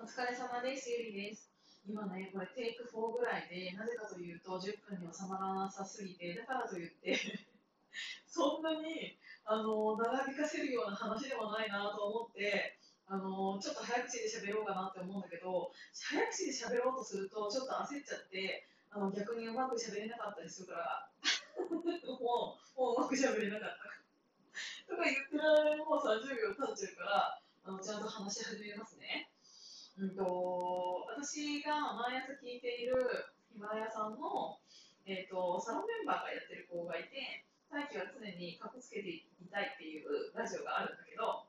お疲れ様です。ゆりです。今ね、これテイク4ぐらいで、なぜかというと10分に収まらなさすぎて、だからといって、そんなにあの長引かせるような話でもないなと思って、あのちょっと早口で喋ろうかなって思うんだけど、早口で喋ろうとすると、ちょっと焦っちゃって、あの逆にうまく喋れなかったりするから、もうもううまく喋れなかった。とか言ってる間にもう30秒経っちゃうから、あのちゃんと話し始めますね。うんと私が毎朝聞いているヒマラヤさんの、えー、とサロンメンバーがやってる子がいて、大気は常にかっこつけていたいっていうラジオがあるんだけど、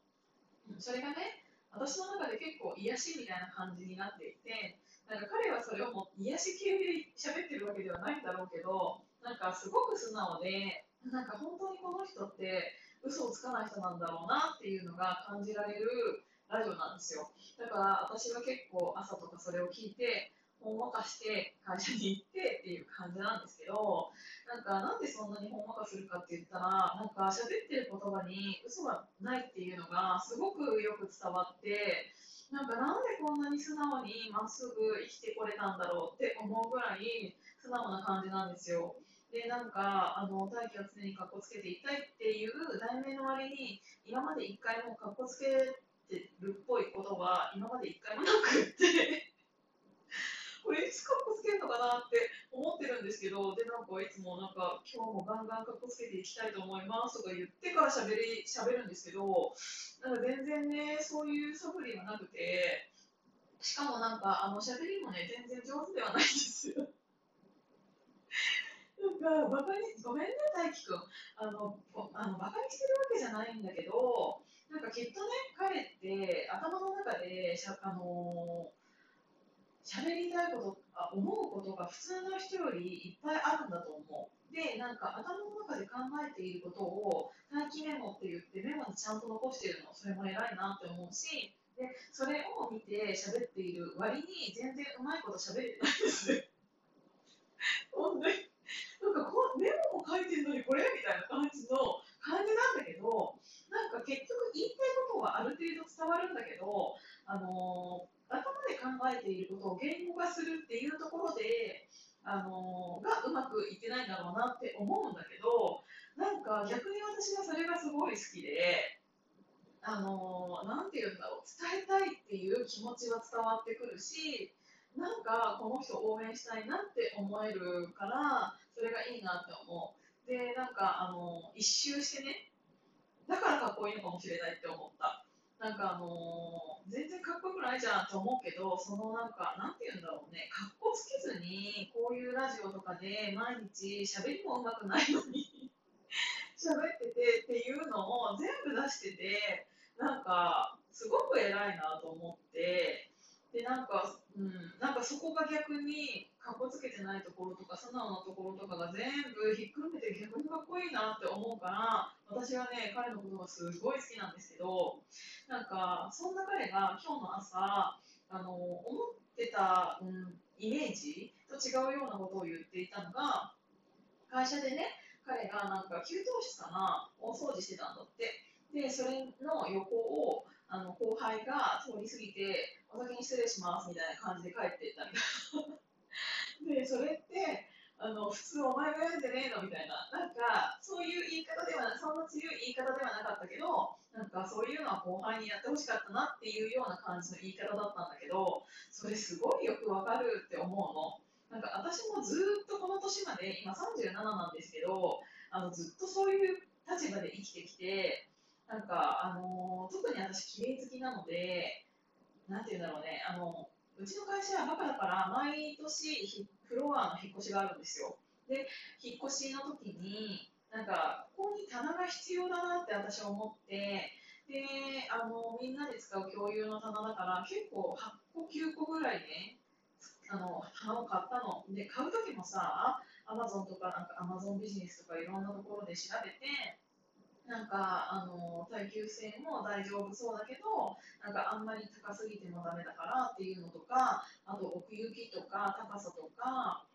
うんそれがね、私の中で結構癒しみたいな感じになっていて、なんか彼はそれをもう癒し系で喋ってるわけではないんだろうけど、なんかすごく素直で、なんか本当にこの人って嘘をつかない人なんだろうなっていうのが感じられるラジオなんですよ。だから私は結構朝とかそれを聞いて、ほんわかして会社に行ってっていう感じなんですけど、なんかなんでそんなにほんわかするかって言ったら、なんか喋ってる言葉に嘘がないっていうのがすごくよく伝わって、なんかなんでこんなに素直にまっすぐ生きてこれたんだろうって思うぐらい素直な感じなんですよ。で、なんか、あの、大気を常にかっこつけていたいっていう題名の割に、今まで一回もかっこつけてるっぽいことは今まで一回もなくって、これいつかっこつけるのかなって思ってるんですけど、で、なんかいつもなんか、今日もガンガンかっこつけていきたいと思いますとか言ってから喋り、喋るんですけど、なんか全然ね、そういう素振りがなくて、しかもなんか、あの、喋りもね、全然上手ではないんですよ。か、バカに、ごめんね、大輝くん。あの、あのバカにしてるわけじゃないんだけど、なんかきっとね、彼って頭の中でしゃ、あの喋りたいことあ、思うことが普通の人よりいっぱいあるんだと思う。で、なんか頭の中で考えていることを待機メモって言ってメモにちゃんと残してるの、それも偉いなって思うし、で、それを見て喋っている割に全然うまいこと喋れてないですよ。ほんで、なんかこうメモも書いてるのにこれみたいな感じの感じなんだけど、なんか結局言いたいことはある程度伝わるんだけど、あのー頭で考えていることを言語化するっていうところで、あのーがうまくいってないんだろうなって思うんだけど、なんか逆に私はそれがすごい好きで、あのーて言うんだろう、伝えたいっていう気持ちは伝わってくるし、なんかこの人応援したいなって思えるから、それがいいなって思う。で、なんか、あの一周してね、だからかっこいいのかもしれないって思った。なんかあの全然かっこよくないじゃんと思うけど、そのなんか、なんて言うんだろうね、かっこつけずに、こういうラジオとかで毎日喋りもうまくないのに、喋っててっていうのを全部出してて、なんか、すごく偉いなと思って、で、なんか、うん、なんかそこが逆に、かっこつけてないところとか、素直なところとかが全部ひっくるめて逆にかっこいいなって思うから、私はね、彼のことがすごい好きなんですけど、なんか、そんな彼が今日の朝、あの、思ってた、うん、イメージと違うようなことを言っていたのが、会社でね、彼がなんか給湯室かな、大掃除してたんだって。で、それの横を、あの、後輩が通り過ぎて、お先に失礼しますみたいな感じで帰っていったみたいな。で、それって、あの、普通お前がやるんじゃねえのみたいな。なんか、そういう言い方ではな、そんな強い言い方ではなかったけど、なんかそういうのは後輩にやってほしかったなっていうような感じの言い方だったんだけど、それすごいよくわかるって思うの。なんか私もずっとこの年まで、今37なんですけど、あのずっとそういう立場で生きてきて、なんか、あの特に私、綺麗好きなので、なんていうんだろうね、あのうちの会社はバカだから、毎年フロアの引っ越しがあるんですよ。で、引っ越しの時に、なんか、ここに棚が必要だなって私は思って、で、あの、みんなで使う共有の棚だから、結構8個、9個ぐらいね、あの、棚を買ったの。で、買う時もさ、アマゾンとか、なんかアマゾンビジネスとかいろんなところで調べて、なんか、あの、耐久性も大丈夫そうだけど、なんかあんまり高すぎてもダメだからっていうのとか、あと奥行きとか高さとか、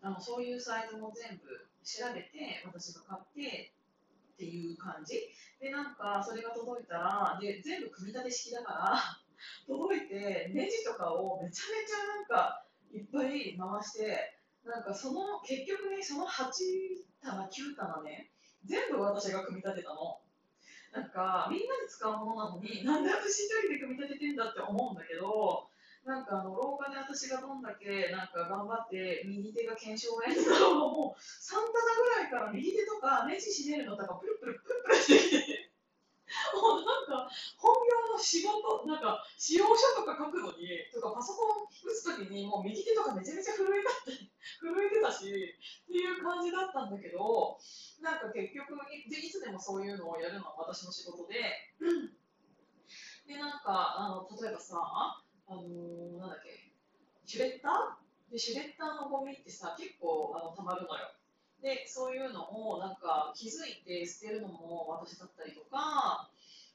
あのそういうサイズも全部調べて、私が買ってっていう感じ。で、なんかそれが届いたら、で全部組み立て式だから、届いて、ネジとかをめちゃめちゃなんかいっぱい回してなんかその結局ねその8棚9棚ね全部私が組み立てたの。なんかみんなで使うものなのになんで私一人で組み立ててんだって思うんだけどなんかあの廊下で私がどんだけなんか頑張って右手が腱鞘炎だろうもう3棚ぐらいから右手とかネジ締めるのとかプルプルプルプルしてきて もうなんか本業の仕事なんか使用書とか書くのにとかパソコン打つ時にもう右手とかめちゃめちゃ震えたって 震えてたしっていう感じだったんだけどなんか結局いつでもそういうのをやるのは私の仕事ででなんかあの例えばさあのーなんだっけシュレッダー？でシュレッダーのゴミってさ結構あのたまるのよ。でそういうのをなんか気づいて捨てるのも私だったりとか、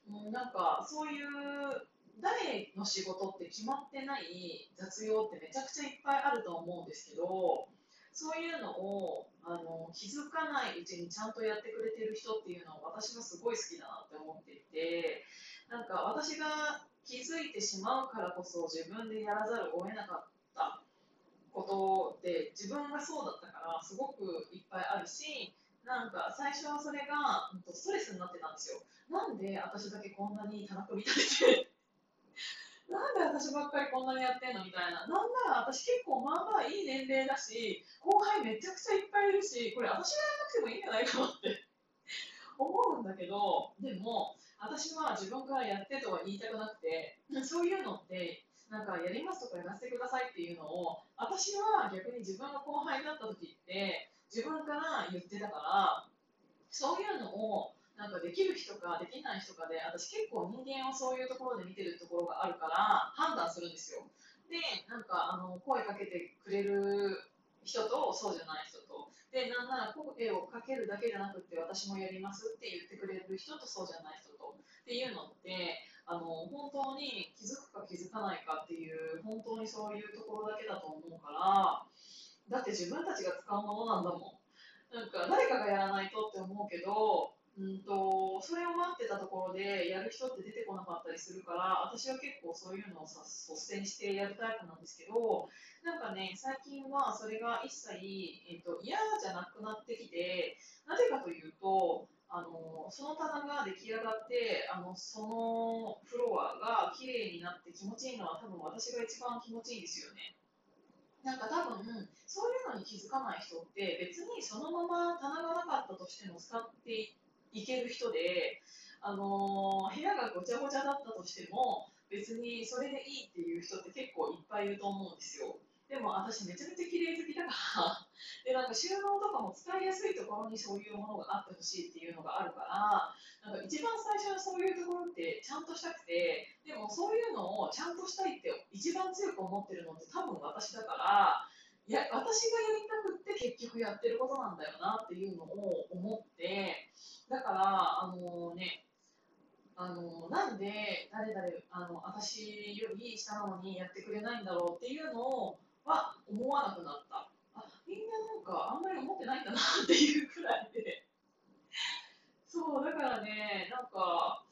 うん、なんかそういう誰の仕事って決まってない雑用ってめちゃくちゃいっぱいあると思うんですけどそういうのをあの気づかないうちにちゃんとやってくれてる人っていうのは私はすごい好きだなって思っていてなんか私が気づいてしまうからこそ自分でやらざるを得なかったことで自分がそうだったからすごくいっぱいあるしなんか最初はそれがストレスになってたんですよなんで私だけこんなに棚組み立ててなんで私ばっかりこんなにやってんのみたいな。なんなら私結構まあまあいい年齢だし、後輩めちゃくちゃいっぱいいるし、これ私がやらなくてもいいんじゃないかなって 思うんだけど、でも私は自分からやってとは言いたくなくて、そういうのって、なんかやりますとかやらせてくださいっていうのを、私は逆に自分が後輩だった時って、自分から言ってたから、そういうのをなんかできる人かできない人かで、私結構人間をそういうところで見てるところがあるから判断するんですよ。で、なんかあの声かけてくれる人とそうじゃない人と。で、なんなら声をかけるだけじゃなくて私もやりますって言ってくれる人とそうじゃない人と。っていうのって、あの本当に気づくか気づかないかっていう、本当にそういうところだけだと思うから、だって自分たちが使うものなんだもん。なんか誰かがやらないとって思うけど、うんとそれを待ってたところでやる人って出てこなかったりするから私は結構そういうのを率先してやるタイプなんですけどなんかね最近はそれが一切、えっと嫌じゃなくなってきてなぜかというとあのその棚が出来上がってあのそのフロアが綺麗になって気持ちいいのは多分私が一番気持ちいいですよね。なんか多分そういうのに気づかない人って別にそのまま棚がなかったとしても使っていける人で、あの部屋がごちゃごちゃだったとしても別にそれでいいっていう人って結構いっぱいいると思うんですよ。でも私めちゃめちゃ綺麗好きだからでなんか収納とかも使いやすいところにそういうものがあってほしいっていうのがあるからなんか一番最初はそういうところってちゃんとしたくてでもそういうのをちゃんとしたいって一番強く思ってるのって多分私だからいや私がやりたくって結局やってることなんだよなっていうのを思ってだからあのねあのなんで誰々あの私より下なのにやってくれないんだろうっていうのをは思わなくなった。あみんななんかあんまり思ってないんだなっていうくらいで。そうだからねなんか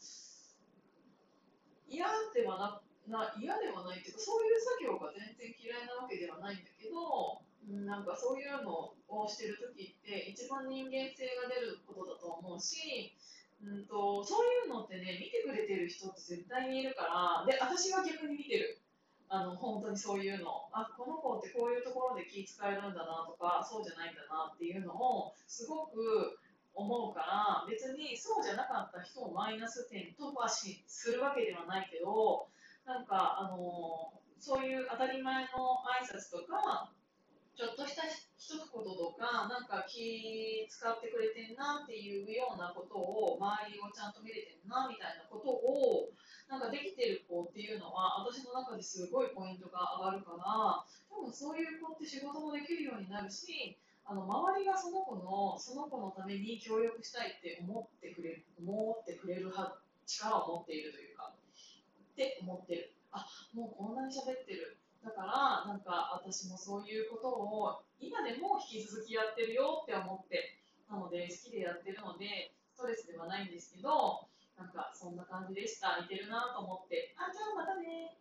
嫌ではなな嫌ではないっていうかそういう作業が全然嫌いなわけではないんだけどうん。なんかそういうのをしてる時って一番人間性が出ることだと思うしうんとそういうのってね見てくれてる人って絶対にいるからで私は逆に見てるあの本当にそういうの。あこの子ってこういうところで気使えるんだなとかそうじゃないんだなっていうのをすごく思うから別にそうじゃなかった人をマイナス点とはしするわけではないけどなんかあのそういう当たり前の挨拶とかちょっとした一言とかなんか気使ってくれてんなっていうようなことを周りをちゃんと見れてんなみたいなことをなんかできてる子っていうのは私の中ですごいポイントが上がるから多分そういう子って仕事もできるようになるしあの周りがその子のその子のために協力したいって思ってくれる思ってくれる力を持っているというかって思ってる。あもうこんなに喋ってる。だからなんか私もそういうことを今でも引き続きやってるよって思ってなので好きでやってるのでストレスではないんですけどなんかそんな感じでした。似てるなと思って。あじゃあまたね。